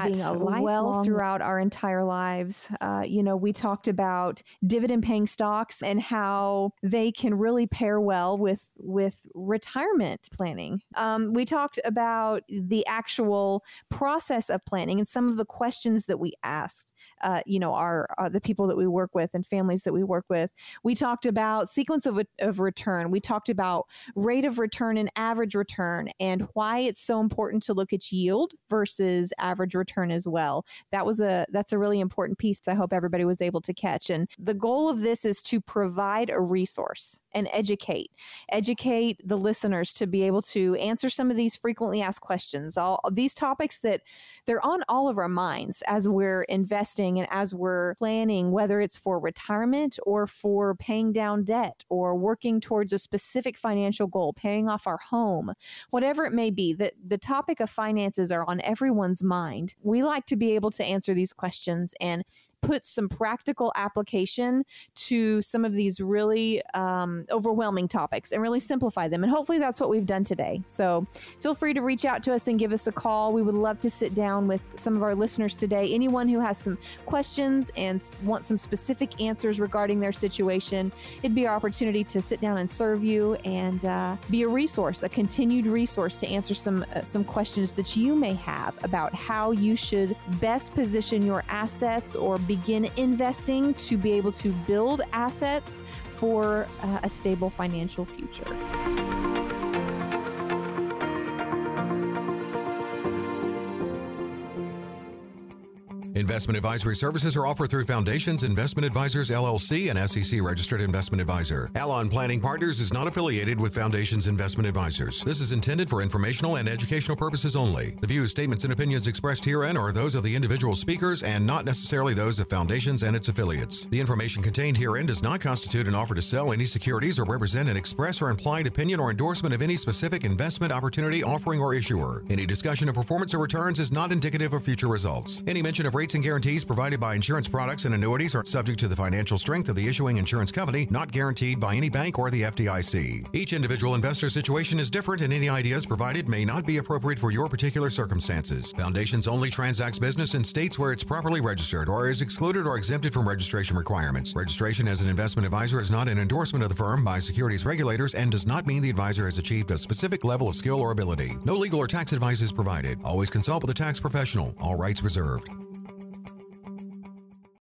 [SPEAKER 1] well throughout our entire lives. Uh, you know, we talked about dividend paying stocks and how they can really pair well with with retirement planning. Um, we talked about the actual process of planning and some of the questions that we asked. Uh, you know, our uh, the people that we work with and families that we work with. We talked about sequence of, of return. We talked about rate of return and average return and why it's so important to look at yield versus average return as well. That was a that's a really important piece. I hope everybody was able to catch. And the goal of this is to provide a resource and educate, educate the listeners to be able to answer some of these frequently asked questions. All these topics that they're on all of our minds as we're investing and as we're planning, whether it's for retirement or for paying down debt or working towards a specific financial goal, paying off our home, whatever it may be. The, the topic of finances are on everyone's mind. We like to be able to answer these questions and put some practical application to some of these really um, overwhelming topics and really simplify them. And hopefully that's what we've done today. So feel free to reach out to us and give us a call. We would love to sit down with some of our listeners today. Anyone who has some questions and wants some specific answers regarding their situation, it'd be our opportunity to sit down and serve you and uh, be a resource, a continued resource to answer some uh, some questions that you may have about how you should best position your assets or be begin investing to be able to build assets for uh, a stable financial future.
[SPEAKER 6] Investment advisory services are offered through Foundations Investment Advisors LLC, an SEC registered investment advisor. Allon Planning Partners is not affiliated with Foundations Investment Advisors. This is intended for informational and educational purposes only. The views, statements, and opinions expressed herein are those of the individual speakers and not necessarily those of Foundations and its affiliates. The information contained herein does not constitute an offer to sell any securities or represent an express or implied opinion or endorsement of any specific investment opportunity, offering, or issuer. Any discussion of performance or returns is not indicative of future results. Any mention of rates and guarantees provided by insurance products and annuities are subject to the financial strength of the issuing insurance company, not guaranteed by any bank or the FDIC. Each individual investor situation is different, and any ideas provided may not be appropriate for your particular circumstances. Foundations only transacts business in states where it's properly registered or is excluded or exempted from registration requirements. Registration as an investment advisor is not an endorsement of the firm by securities regulators and does not mean the advisor has achieved a specific level of skill or ability. No legal or tax advice is provided. Always consult with a tax professional. All rights reserved.